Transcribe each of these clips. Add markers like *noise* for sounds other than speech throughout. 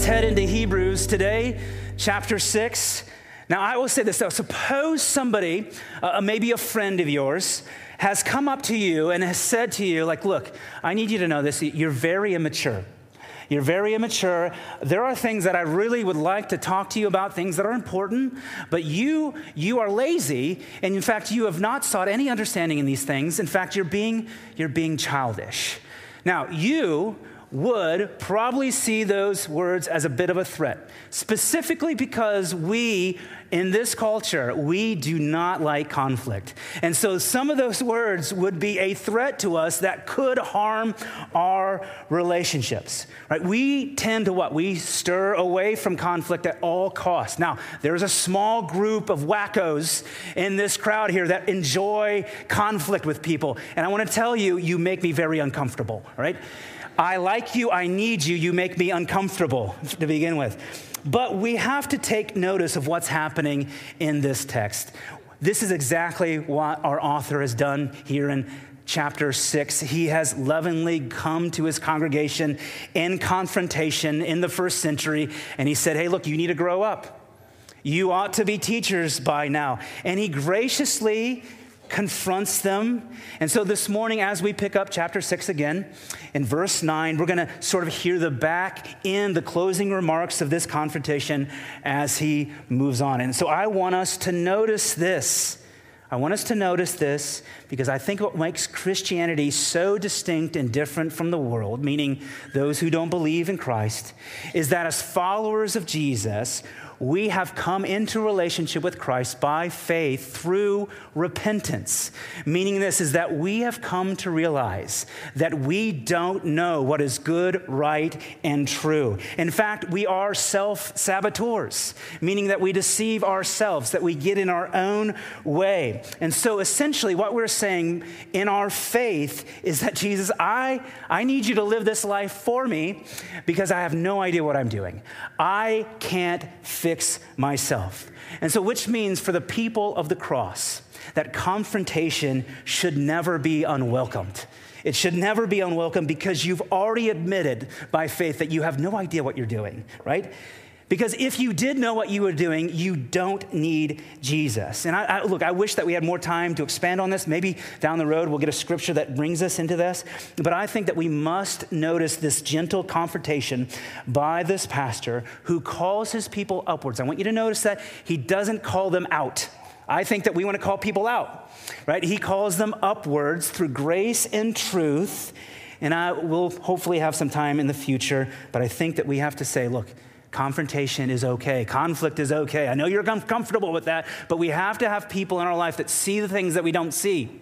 Let's head into Hebrews today, chapter 6. Now, I will say this though suppose somebody, uh, maybe a friend of yours, has come up to you and has said to you, like, look, I need you to know this, you're very immature. You're very immature. There are things that I really would like to talk to you about, things that are important, but you you are lazy, and in fact, you have not sought any understanding in these things. In fact, you're being you're being childish. Now, you would probably see those words as a bit of a threat, specifically because we, in this culture, we do not like conflict. And so some of those words would be a threat to us that could harm our relationships, right? We tend to what? We stir away from conflict at all costs. Now, there's a small group of wackos in this crowd here that enjoy conflict with people. And I want to tell you, you make me very uncomfortable, right? I like you, I need you, you make me uncomfortable to begin with. But we have to take notice of what's happening in this text. This is exactly what our author has done here in chapter 6. He has lovingly come to his congregation in confrontation in the first century, and he said, Hey, look, you need to grow up. You ought to be teachers by now. And he graciously confronts them. And so this morning, as we pick up chapter 6 again, in verse 9, we're going to sort of hear the back in the closing remarks of this confrontation as he moves on. And so I want us to notice this. I want us to notice this because I think what makes Christianity so distinct and different from the world, meaning those who don't believe in Christ, is that as followers of Jesus, we have come into relationship with Christ by faith through repentance. Meaning, this is that we have come to realize that we don't know what is good, right, and true. In fact, we are self saboteurs, meaning that we deceive ourselves, that we get in our own way. And so, essentially, what we're saying in our faith is that Jesus, I, I need you to live this life for me because I have no idea what I'm doing. I can't fix fix myself. And so, which means for the people of the cross, that confrontation should never be unwelcomed. It should never be unwelcome because you've already admitted by faith that you have no idea what you're doing, right? Because if you did know what you were doing, you don't need Jesus. And I, I, look, I wish that we had more time to expand on this. Maybe down the road we'll get a scripture that brings us into this. But I think that we must notice this gentle confrontation by this pastor who calls his people upwards. I want you to notice that he doesn't call them out. I think that we want to call people out, right? He calls them upwards through grace and truth. And I will hopefully have some time in the future, but I think that we have to say, look, Confrontation is okay. Conflict is okay. I know you're comfortable with that, but we have to have people in our life that see the things that we don't see.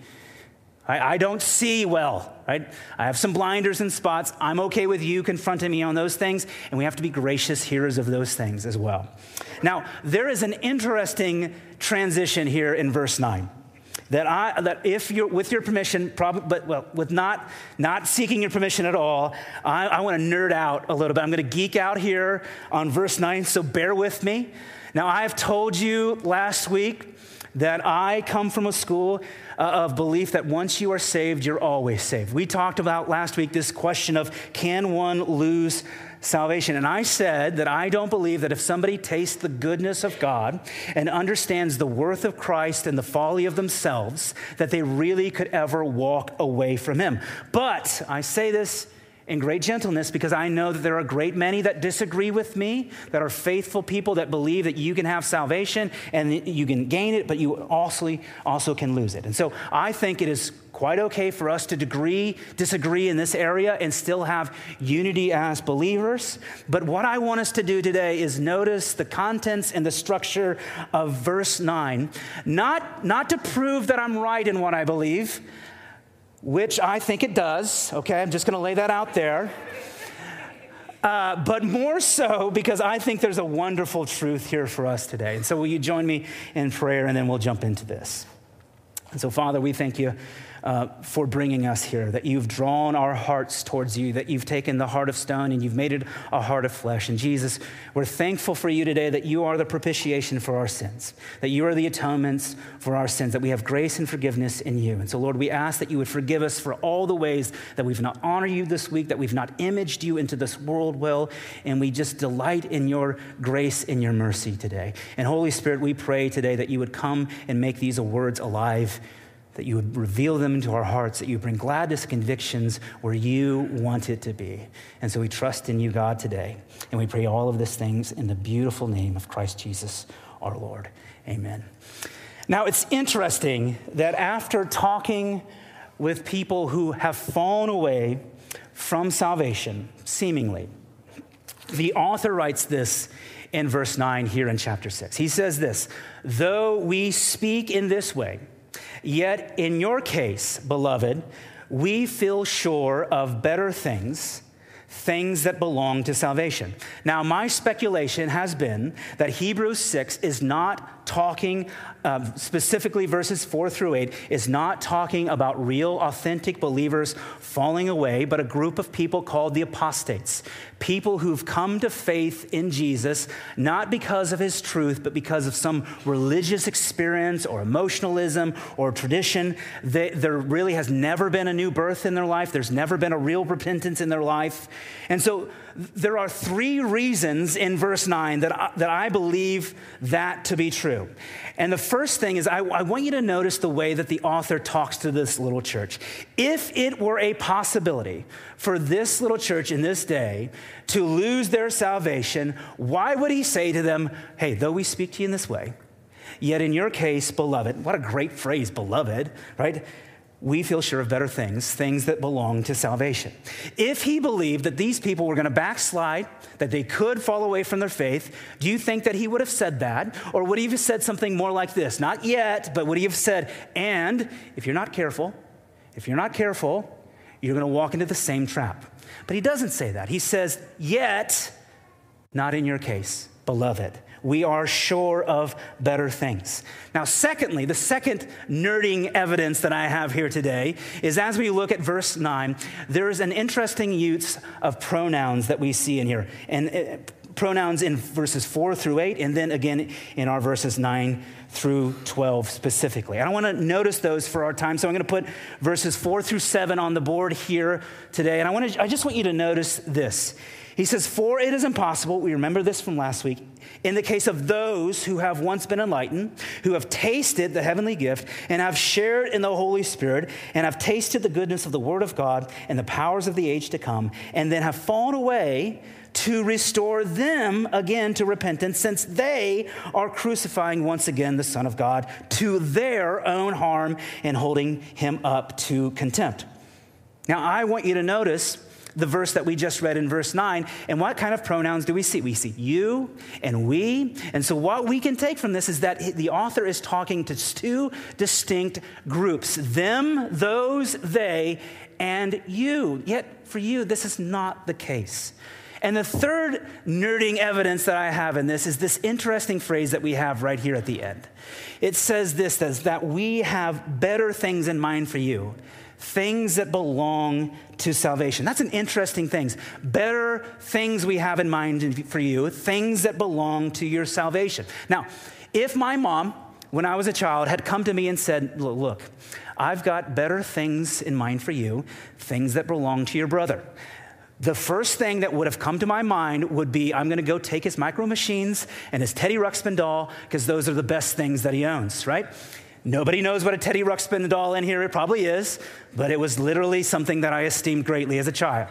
I, I don't see well, right? I have some blinders and spots. I'm okay with you confronting me on those things, and we have to be gracious hearers of those things as well. Now, there is an interesting transition here in verse 9 that I that if you're with your permission, probably but well, with not not seeking your permission at all, I, I want to nerd out a little bit. I'm going to geek out here on verse nine, so bear with me. Now I have told you last week that I come from a school uh, of belief that once you are saved, you're always saved. We talked about last week this question of can one lose salvation. And I said that I don't believe that if somebody tastes the goodness of God and understands the worth of Christ and the folly of themselves, that they really could ever walk away from Him. But I say this in great gentleness because I know that there are great many that disagree with me, that are faithful people that believe that you can have salvation and you can gain it, but you also, also can lose it. And so I think it is quite okay for us to degree, disagree in this area and still have unity as believers. But what I want us to do today is notice the contents and the structure of verse 9, not, not to prove that I'm right in what I believe which I think it does, okay? I'm just gonna lay that out there. Uh, but more so because I think there's a wonderful truth here for us today. And so, will you join me in prayer and then we'll jump into this? And so, Father, we thank you uh, for bringing us here, that you've drawn our hearts towards you, that you've taken the heart of stone and you've made it a heart of flesh. And Jesus, we're thankful for you today that you are the propitiation for our sins, that you are the atonements for our sins, that we have grace and forgiveness in you. And so, Lord, we ask that you would forgive us for all the ways that we've not honored you this week, that we've not imaged you into this world well, and we just delight in your grace and your mercy today. And Holy Spirit, we pray today that you would come and make these words alive that you would reveal them into our hearts, that you bring gladness, convictions where you want it to be. And so we trust in you, God, today. And we pray all of these things in the beautiful name of Christ Jesus, our Lord. Amen. Now, it's interesting that after talking with people who have fallen away from salvation, seemingly, the author writes this in verse 9 here in chapter 6. He says this Though we speak in this way, Yet in your case, beloved, we feel sure of better things, things that belong to salvation. Now, my speculation has been that Hebrews 6 is not talking uh, specifically verses 4 through 8 is not talking about real, authentic believers falling away, but a group of people called the apostates. People who've come to faith in Jesus, not because of his truth, but because of some religious experience or emotionalism or tradition. They, there really has never been a new birth in their life, there's never been a real repentance in their life. And so there are three reasons in verse 9 that I, that I believe that to be true. And the first thing is, I, I want you to notice the way that the author talks to this little church. If it were a possibility for this little church in this day to lose their salvation, why would he say to them, Hey, though we speak to you in this way, yet in your case, beloved, what a great phrase, beloved, right? We feel sure of better things, things that belong to salvation. If he believed that these people were going to backslide, that they could fall away from their faith, do you think that he would have said that? Or would he have said something more like this? Not yet, but would he have said, and if you're not careful, if you're not careful, you're going to walk into the same trap. But he doesn't say that. He says, yet, not in your case, beloved we are sure of better things. Now, secondly, the second nerding evidence that I have here today is as we look at verse 9, there's an interesting use of pronouns that we see in here. And uh, pronouns in verses 4 through 8, and then again in our verses 9 through 12 specifically. I want to notice those for our time, so I'm going to put verses 4 through 7 on the board here today. And I, want to, I just want you to notice this. He says, For it is impossible, we remember this from last week, in the case of those who have once been enlightened, who have tasted the heavenly gift, and have shared in the Holy Spirit, and have tasted the goodness of the Word of God and the powers of the age to come, and then have fallen away to restore them again to repentance, since they are crucifying once again the Son of God to their own harm and holding him up to contempt. Now, I want you to notice the verse that we just read in verse 9. And what kind of pronouns do we see? We see you and we. And so, what we can take from this is that the author is talking to two distinct groups them, those, they, and you. Yet, for you, this is not the case. And the third nerding evidence that I have in this is this interesting phrase that we have right here at the end. It says this says that we have better things in mind for you things that belong to salvation. That's an interesting thing. Better things we have in mind for you, things that belong to your salvation. Now, if my mom, when I was a child, had come to me and said, Look, I've got better things in mind for you, things that belong to your brother. The first thing that would have come to my mind would be I'm going to go take his micro machines and his Teddy Ruxpin doll because those are the best things that he owns, right? Nobody knows what a Teddy Ruxpin doll in here, it probably is, but it was literally something that I esteemed greatly as a child.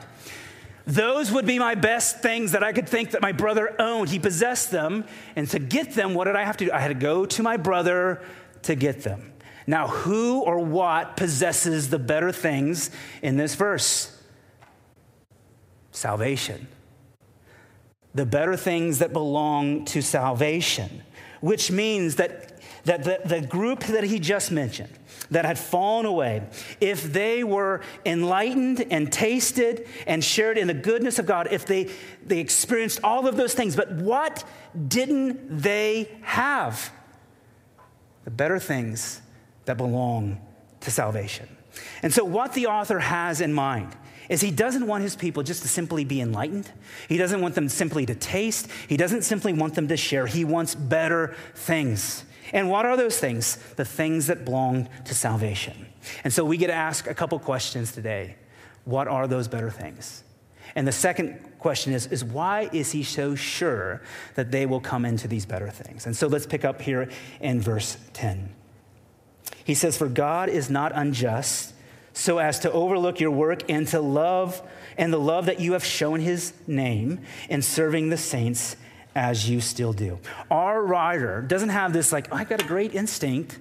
Those would be my best things that I could think that my brother owned. He possessed them. And to get them, what did I have to do? I had to go to my brother to get them. Now, who or what possesses the better things in this verse? Salvation. The better things that belong to salvation, which means that that the, the group that he just mentioned, that had fallen away, if they were enlightened and tasted and shared in the goodness of God, if they, they experienced all of those things, but what didn't they have? The better things that belong to salvation. And so, what the author has in mind is he doesn't want his people just to simply be enlightened. He doesn't want them simply to taste. He doesn't simply want them to share. He wants better things. And what are those things? The things that belong to salvation. And so we get to ask a couple questions today. What are those better things? And the second question is, is why is he so sure that they will come into these better things? And so let's pick up here in verse 10. He says, For God is not unjust so as to overlook your work and to love and the love that you have shown his name in serving the saints as you still do. Our writer doesn't have this, like, oh, I've got a great instinct,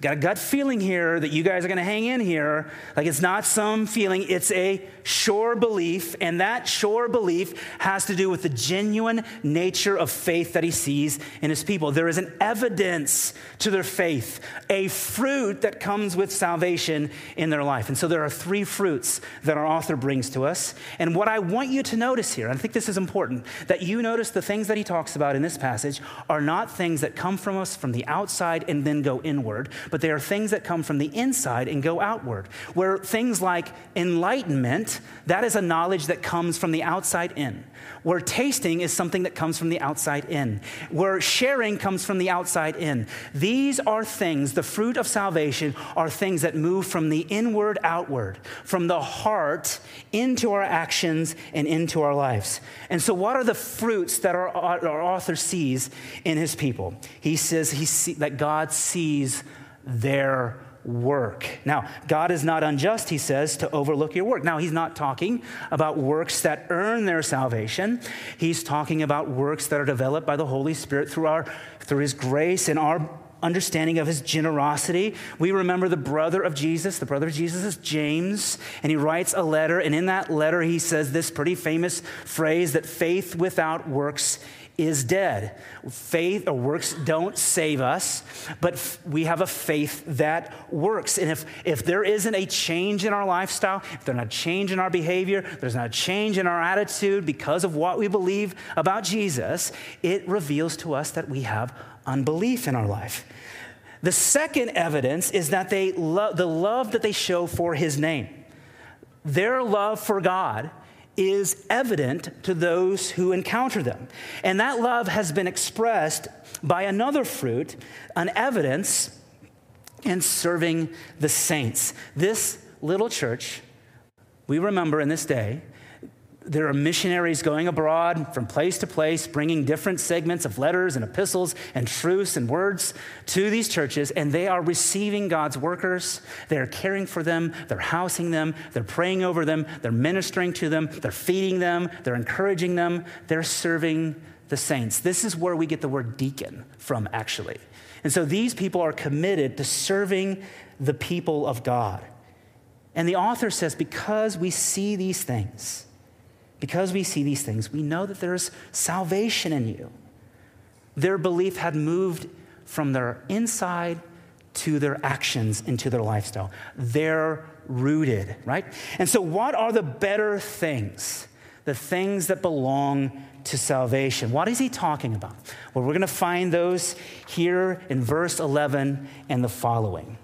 got a gut feeling here that you guys are to hang in here. Like, it's not some feeling, it's a sure belief. And that sure belief has to do with the genuine nature of faith that he sees in his people. There is an evidence to their faith, a fruit that comes with salvation in their life. And so there are three fruits that our author brings to us. And what I want you to notice here, I think this is important, that you notice the things that he talks about in this passage are not things that come from us from the outside and then go inward, but they are things that come from the inside and go outward. Where things like enlightenment, that is a knowledge that comes from the outside in. Where tasting is something that comes from the outside in. Where sharing comes from the outside in. These are things, the fruit of salvation are things that move from the inward outward, from the heart into our actions and into our lives. And so, what are the fruits that our, our author sees in his people? He says he see, that God sees their work. Now, God is not unjust, he says, to overlook your work. Now, he's not talking about works that earn their salvation. He's talking about works that are developed by the Holy Spirit through our through his grace and our understanding of his generosity. We remember the brother of Jesus. The brother of Jesus is James, and he writes a letter, and in that letter he says this pretty famous phrase that faith without works is dead. Faith or works don't save us, but f- we have a faith that works. And if, if there isn't a change in our lifestyle, if there's not a change in our behavior, there's not a change in our attitude because of what we believe about Jesus, it reveals to us that we have unbelief in our life. The second evidence is that they love the love that they show for his name. Their love for God is evident to those who encounter them. And that love has been expressed by another fruit, an evidence in serving the saints. This little church, we remember in this day, there are missionaries going abroad from place to place, bringing different segments of letters and epistles and truths and words to these churches, and they are receiving God's workers. They are caring for them, they're housing them, they're praying over them, they're ministering to them, they're feeding them, they're encouraging them, they're serving the saints. This is where we get the word deacon from, actually. And so these people are committed to serving the people of God. And the author says, because we see these things, because we see these things, we know that there is salvation in you. Their belief had moved from their inside to their actions into their lifestyle. They're rooted, right? And so, what are the better things? The things that belong to salvation. What is he talking about? Well, we're going to find those here in verse 11 and the following.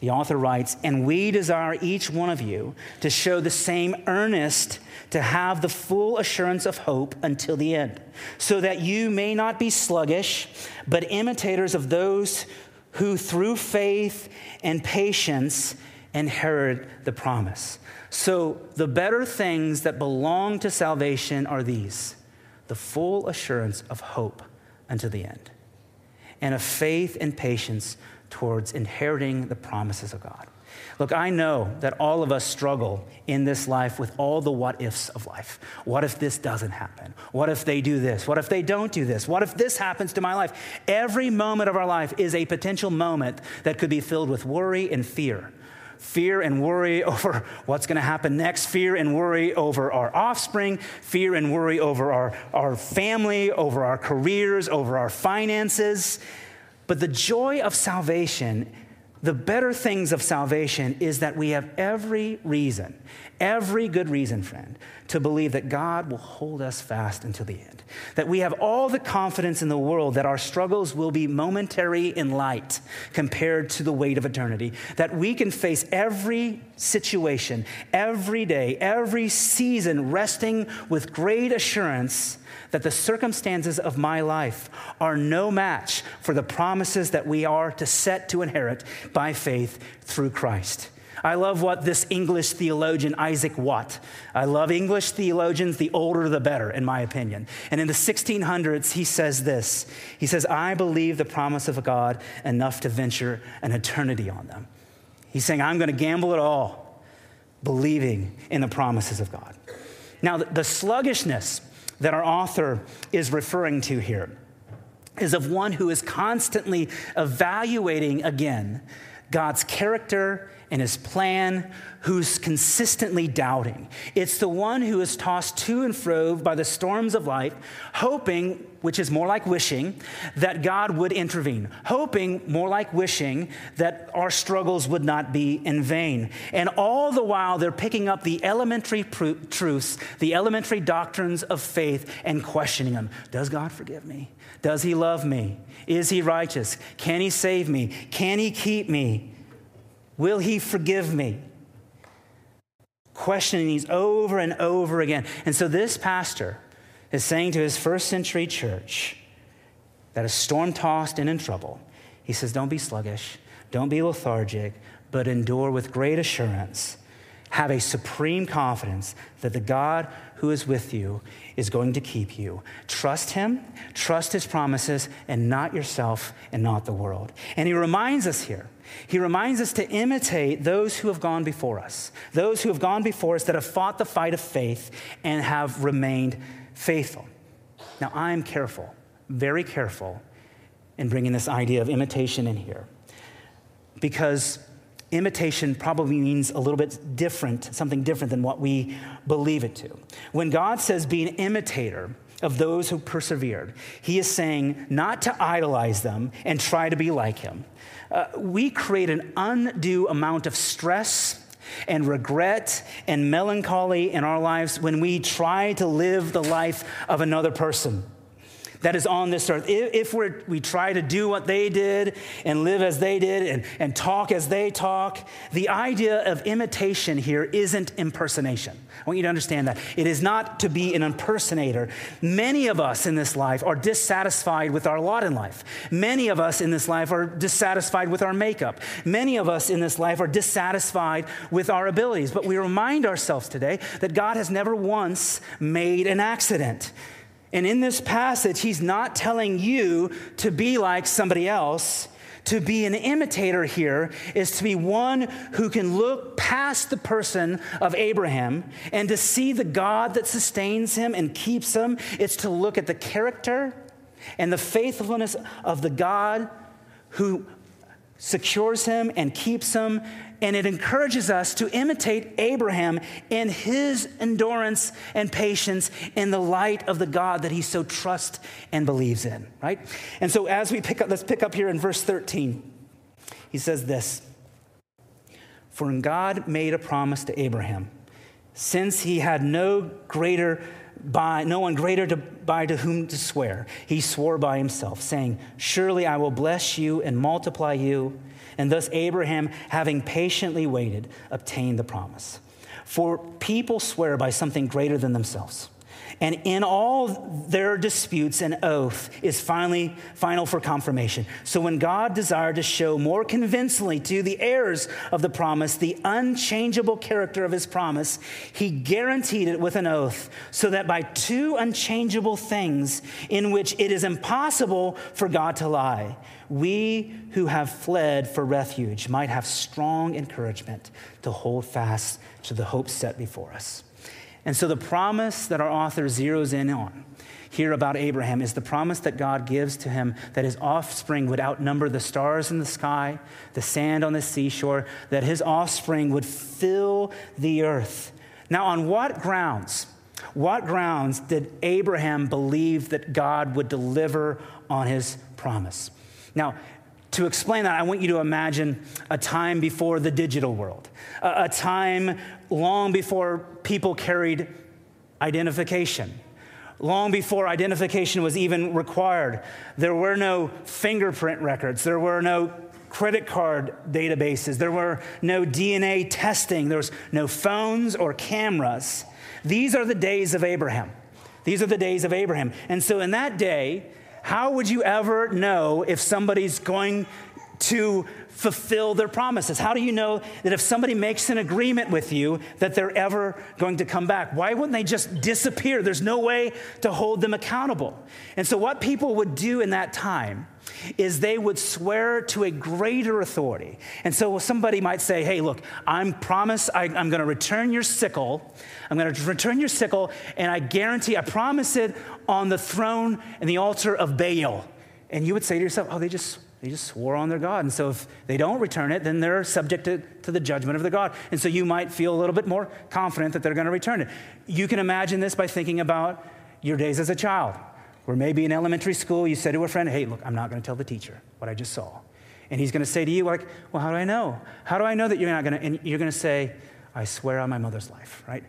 The author writes, And we desire each one of you to show the same earnest to have the full assurance of hope until the end, so that you may not be sluggish, but imitators of those who through faith and patience inherit the promise. So the better things that belong to salvation are these the full assurance of hope unto the end, and of faith and patience towards inheriting the promises of God. Look, I know that all of us struggle in this life with all the what ifs of life. What if this doesn't happen? What if they do this? What if they don't do this? What if this happens to my life? Every moment of our life is a potential moment that could be filled with worry and fear. Fear and worry *laughs* over what's going to happen next, fear and worry over our offspring, fear and worry over our, our family, over our careers, over our finances. But the joy of salvation, the better things of salvation, is that we have every reason, every good reason, friend, to believe that God will hold us fast until the end. That we have all the confidence in the world that our struggles will be momentary in light compared to the weight of eternity. That we can face every situation, every day, every season, resting with great assurance that the circumstances of my life are no match for the promises that we are to set to inherit by faith through Christ. I love what this English theologian, Isaac Watt, I love English theologians, the older the better, in my opinion. And in the 1600s, he says this He says, I believe the promise of God enough to venture an eternity on them. He's saying, I'm going to gamble it all, believing in the promises of God. Now, the sluggishness that our author is referring to here is of one who is constantly evaluating again God's character and his plan, who's consistently doubting. It's the one who is tossed to and fro by the storms of life, hoping, which is more like wishing, that God would intervene, hoping, more like wishing, that our struggles would not be in vain. And all the while, they're picking up the elementary pr- truths, the elementary doctrines of faith, and questioning them. Does God forgive me? Does he love me? Is he righteous? Can he save me? Can he keep me? Will he forgive me? Questioning these over and over again. And so this pastor is saying to his first century church that is storm tossed and in trouble, he says, Don't be sluggish, don't be lethargic, but endure with great assurance. Have a supreme confidence that the God who is with you is going to keep you. Trust him, trust his promises, and not yourself and not the world. And he reminds us here he reminds us to imitate those who have gone before us, those who have gone before us that have fought the fight of faith and have remained faithful. Now, I'm careful, very careful, in bringing this idea of imitation in here because imitation probably means a little bit different, something different than what we believe it to. When God says be an imitator, of those who persevered. He is saying not to idolize them and try to be like him, uh, we create an undue amount of stress and regret and melancholy in our lives when we try to live the life of another person that is on this earth. If we we try to do what they did and live as they did and, and talk as they talk, the idea of imitation here isn't impersonation. I want you to understand that. It is not to be an impersonator. Many of us in this life are dissatisfied with our lot in life. Many of us in this life are dissatisfied with our makeup. Many of us in this life are dissatisfied with our abilities. But we remind ourselves today that God has never once made an accident. And in this passage, he's not telling you to be like somebody else. To be an imitator here is to be one who can look past the person of Abraham and to see the God that sustains him and keeps him. It's to look at the character and the faithfulness of the God who secures him and keeps him and it encourages us to imitate Abraham in his endurance and patience in the light of the God that he so trusts and believes in, right? And so as we pick up, let's pick up here in verse 13. He says this For God made a promise to Abraham, since he had no greater by no one greater to, by to whom to swear. He swore by himself, saying, Surely I will bless you and multiply you. And thus Abraham, having patiently waited, obtained the promise. For people swear by something greater than themselves. And in all their disputes, an oath is finally final for confirmation. So when God desired to show more convincingly to the heirs of the promise the unchangeable character of his promise, he guaranteed it with an oath, so that by two unchangeable things in which it is impossible for God to lie, we who have fled for refuge might have strong encouragement to hold fast to the hope set before us. And so the promise that our author zeroes in on here about Abraham is the promise that God gives to him that his offspring would outnumber the stars in the sky, the sand on the seashore, that his offspring would fill the earth. Now, on what grounds? What grounds did Abraham believe that God would deliver on his promise? Now, to explain that, I want you to imagine a time before the digital world, a, a time long before people carried identification long before identification was even required. There were no fingerprint records, there were no credit card databases, there were no DNA testing, there was no phones or cameras. These are the days of Abraham. These are the days of Abraham. And so in that day, how would you ever know if somebody's going to fulfill their promises? How do you know that if somebody makes an agreement with you that they're ever going to come back? Why wouldn't they just disappear? There's no way to hold them accountable. And so what people would do in that time is they would swear to a greater authority. And so somebody might say, "Hey, look, I'm promise I, am going to return your sickle. I'm going to return your sickle, and I guarantee, I promise it on the throne and the altar of Baal." And you would say to yourself, "Oh, they just they just swore on their God. And so if they don't return it, then they're subject to, to the judgment of the God. And so you might feel a little bit more confident that they're going to return it. You can imagine this by thinking about your days as a child, where maybe in elementary school you said to a friend, Hey, look, I'm not going to tell the teacher what I just saw. And he's going to say to you, like, Well, how do I know? How do I know that you're not going to? And you're going to say, I swear on my mother's life, right?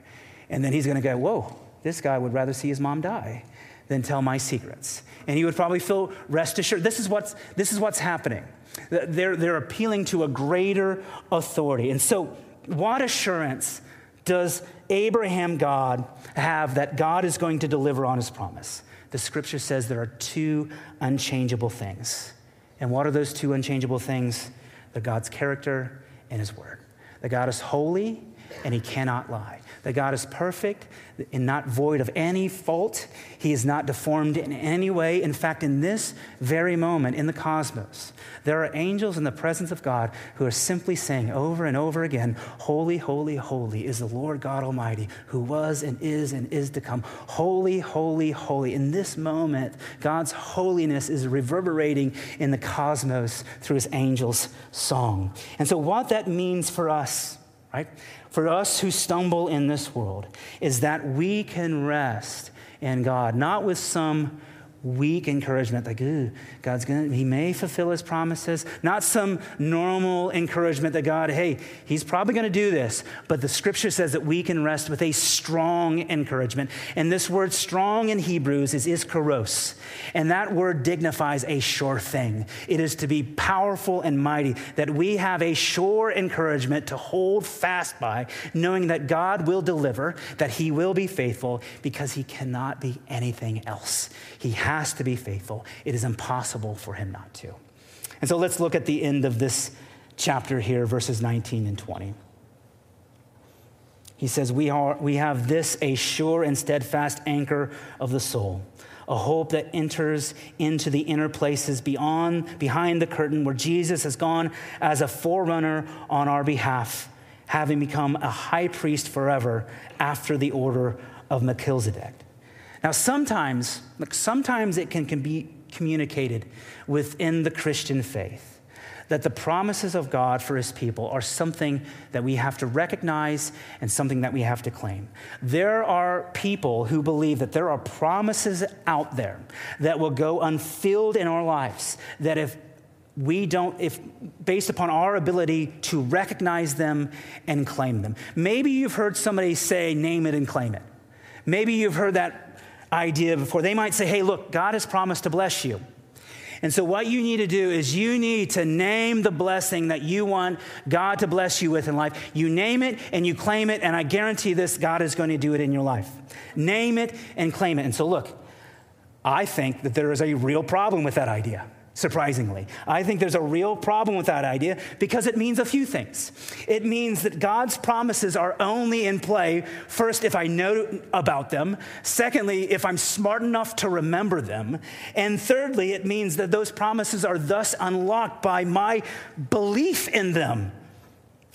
And then he's going to go, Whoa, this guy would rather see his mom die than tell my secrets. And he would probably feel rest assured. This is what's, this is what's happening. They're, they're appealing to a greater authority. And so, what assurance does Abraham God have that God is going to deliver on his promise? The scripture says there are two unchangeable things. And what are those two unchangeable things? The God's character and his word. The God is holy and he cannot lie that God is perfect and not void of any fault. He is not deformed in any way. In fact, in this very moment in the cosmos, there are angels in the presence of God who are simply saying over and over again, Holy, holy, holy is the Lord God Almighty, who was and is and is to come. Holy, holy, holy. In this moment, God's holiness is reverberating in the cosmos through his angels' song. And so, what that means for us, right? for us who stumble in this world is that we can rest in God, not with some weak encouragement, like, ooh, God's gonna, he may fulfill his promises. Not some normal encouragement that God, hey, he's probably gonna do this. But the scripture says that we can rest with a strong encouragement. And this word strong in Hebrews is iskaros. And that word dignifies a sure thing. It is to be powerful and mighty, that we have a sure encouragement to hold fast by, knowing that God will deliver, that he will be faithful, because he cannot be anything else. He has to be faithful. It is impossible for him not to. And so let's look at the end of this chapter here, verses 19 and 20. He says, We, are, we have this a sure and steadfast anchor of the soul, a hope that enters into the inner places beyond, behind the curtain where Jesus has gone as a forerunner on our behalf, having become a high priest forever after the order of Melchizedek. Now, sometimes, sometimes it can, can be communicated within the Christian faith that the promises of God for his people are something that we have to recognize and something that we have to claim. There are people who believe that there are promises out there that will go unfilled in our lives, that if we don't, if based upon our ability to recognize them and claim them. Maybe you've heard somebody say, name it and claim it. Maybe you've heard that idea before. They might say, hey, look, God has promised to bless you. And so, what you need to do is you need to name the blessing that you want God to bless you with in life. You name it and you claim it, and I guarantee this God is going to do it in your life. Name it and claim it. And so, look, I think that there is a real problem with that idea surprisingly. I think there's a real problem with that idea because it means a few things. It means that God's promises are only in play, first, if I know about them, secondly, if I'm smart enough to remember them, and thirdly, it means that those promises are thus unlocked by my belief in them.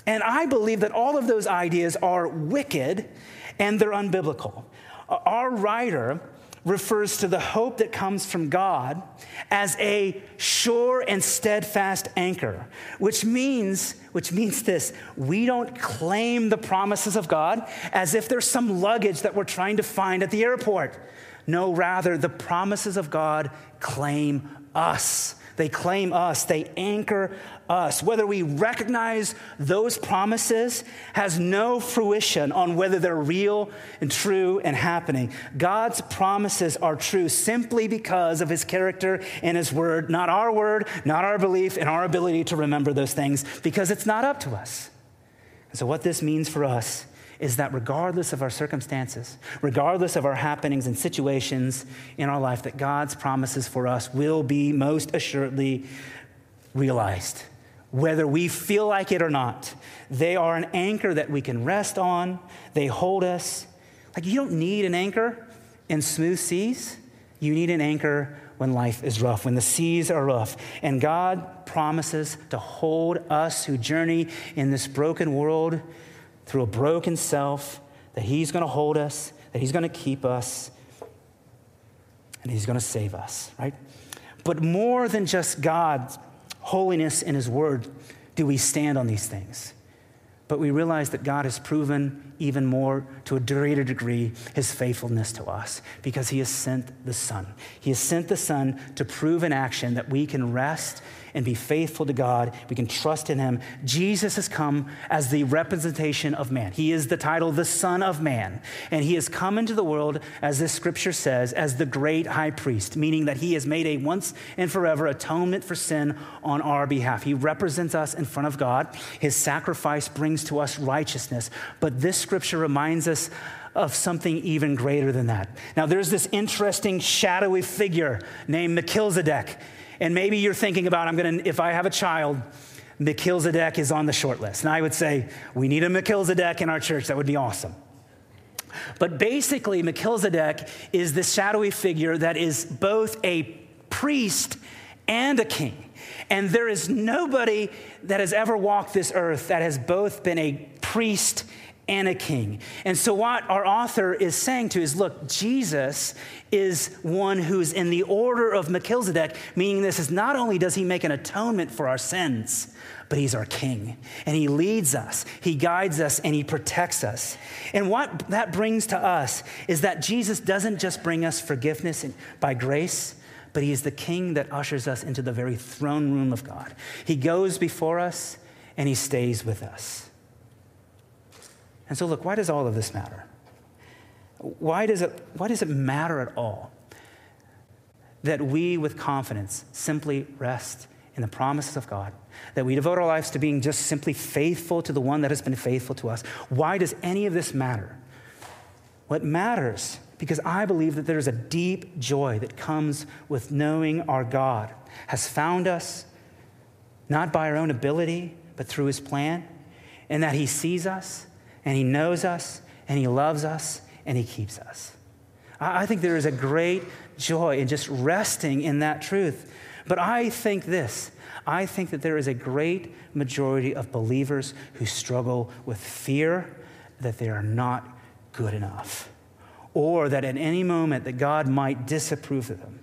And I believe that all of those ideas are wicked and they're unbiblical. Our writer, refers to the hope that comes from God as a sure and steadfast anchor, which means, which means this we don't claim the promises of God as if there's some luggage that we're trying to find at the airport. No, rather, the promises of God claim us. They claim us, they anchor us. Whether we recognize those promises has no fruition on whether they're real and true and happening. God's promises are true simply because of his character and his word, not our word, not our belief, and our ability to remember those things, because it's not up to us. And so, what this means for us is that regardless of our circumstances, regardless of our happenings and situations in our life, that God's promises for us will be most assuredly realized. Whether we feel like it or not, they are an anchor that we can rest on. They hold us. Like, you don't need an anchor in smooth seas, you need an anchor when life is rough, when the seas are rough. And God promises to hold us who journey in this broken world through a broken self, that He's going to hold us, that He's going to keep us, and He's going to save us, right? But more than just God's holiness in His Word, do we stand on these things. But we realize that God has proven even more, to a greater degree, his faithfulness to us because he has sent the Son. He has sent the Son to prove in action that we can rest and be faithful to God. We can trust in Him. Jesus has come as the representation of man. He is the title, the Son of Man. And He has come into the world, as this scripture says, as the great high priest, meaning that He has made a once and forever atonement for sin on our behalf. He represents us in front of God. His sacrifice brings to us righteousness. But this scripture reminds us of something even greater than that. Now, there's this interesting shadowy figure named Melchizedek. And maybe you're thinking about, I'm going to, if I have a child, Melchizedek is on the short list. And I would say, we need a Melchizedek in our church. That would be awesome. But basically, Melchizedek is this shadowy figure that is both a priest and a king. And there is nobody that has ever walked this earth that has both been a priest and a king. And so, what our author is saying to is look, Jesus is one who's in the order of Melchizedek, meaning this is not only does he make an atonement for our sins, but he's our king. And he leads us, he guides us, and he protects us. And what that brings to us is that Jesus doesn't just bring us forgiveness by grace. But he is the king that ushers us into the very throne room of God. He goes before us and he stays with us. And so, look, why does all of this matter? Why does it, why does it matter at all that we, with confidence, simply rest in the promises of God? That we devote our lives to being just simply faithful to the one that has been faithful to us? Why does any of this matter? What matters, because I believe that there's a deep joy that comes with knowing our God has found us, not by our own ability, but through his plan, and that he sees us and He knows us, and He loves us, and He keeps us. I think there is a great joy in just resting in that truth. But I think this I think that there is a great majority of believers who struggle with fear that they are not good enough, or that at any moment that God might disapprove of them.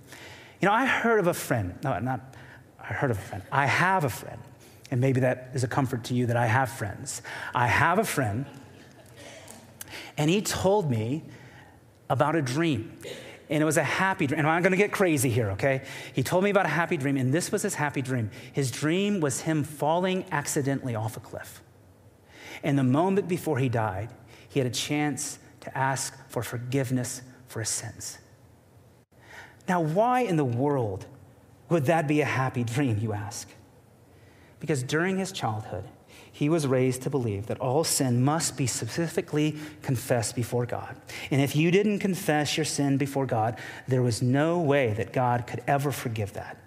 You know, I heard of a friend, no, not I heard of a friend, I have a friend, and maybe that is a comfort to you that I have friends. I have a friend and he told me about a dream. And it was a happy dream. And I'm going to get crazy here, okay? He told me about a happy dream, and this was his happy dream. His dream was him falling accidentally off a cliff. And the moment before he died, he had a chance to ask for forgiveness for his sins. Now, why in the world would that be a happy dream, you ask? Because during his childhood, he was raised to believe that all sin must be specifically confessed before God. And if you didn't confess your sin before God, there was no way that God could ever forgive that.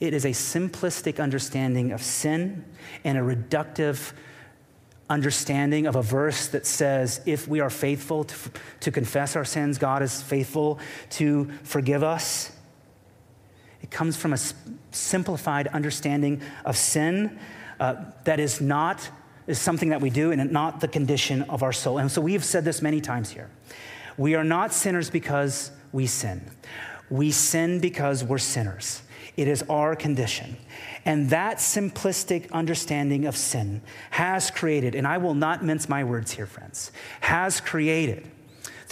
It is a simplistic understanding of sin and a reductive understanding of a verse that says if we are faithful to, to confess our sins, God is faithful to forgive us. It comes from a simplified understanding of sin uh, that is not is something that we do and not the condition of our soul. And so we have said this many times here. We are not sinners because we sin. We sin because we're sinners. It is our condition. And that simplistic understanding of sin has created, and I will not mince my words here, friends, has created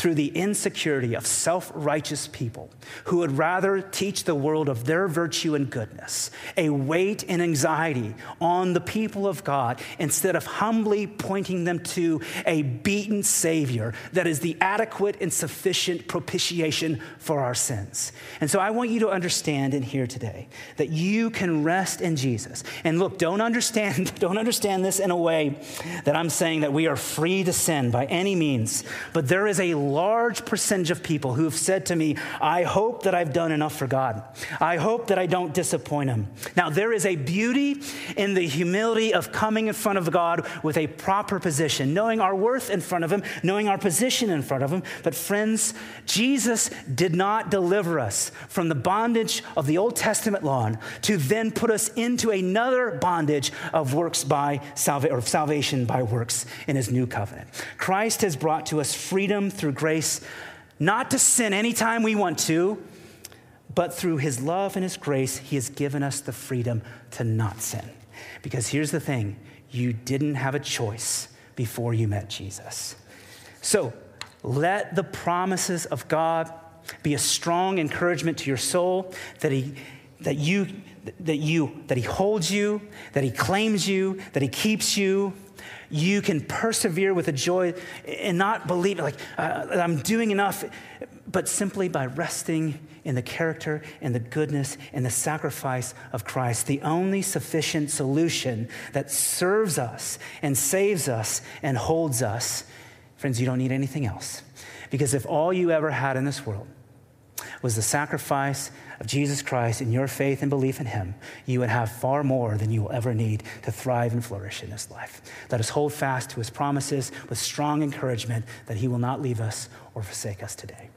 through the insecurity of self righteous people who would rather teach the world of their virtue and goodness, a weight and anxiety on the people of God instead of humbly pointing them to a beaten Savior that is the adequate and sufficient propitiation for our sins. And so I want you to understand and hear today that you can rest in Jesus. And look, don't understand, *laughs* don't understand this in a way that I'm saying that we are free to sin by any means, but there is a large percentage of people who have said to me, I hope that I've done enough for God. I hope that I don't disappoint Him. Now, there is a beauty in the humility of coming in front of God with a proper position, knowing our worth in front of Him, knowing our position in front of Him. But, friends, Jesus did not deliver us from the bondage of the Old Testament law to then put us into another bondage of works by salvation or salvation by works in His new covenant. Christ has brought to us freedom through grace, not to sin anytime we want to, but through his love and his grace, he has given us the freedom to not sin. Because here's the thing you didn't have a choice before you met Jesus. So let the promises of God be a strong encouragement to your soul that he that you that you that he holds you that he claims you that he keeps you you can persevere with a joy and not believe like uh, i'm doing enough but simply by resting in the character and the goodness and the sacrifice of Christ, the only sufficient solution that serves us and saves us and holds us. Friends, you don't need anything else. Because if all you ever had in this world was the sacrifice of Jesus Christ and your faith and belief in Him, you would have far more than you will ever need to thrive and flourish in this life. Let us hold fast to His promises with strong encouragement that He will not leave us or forsake us today.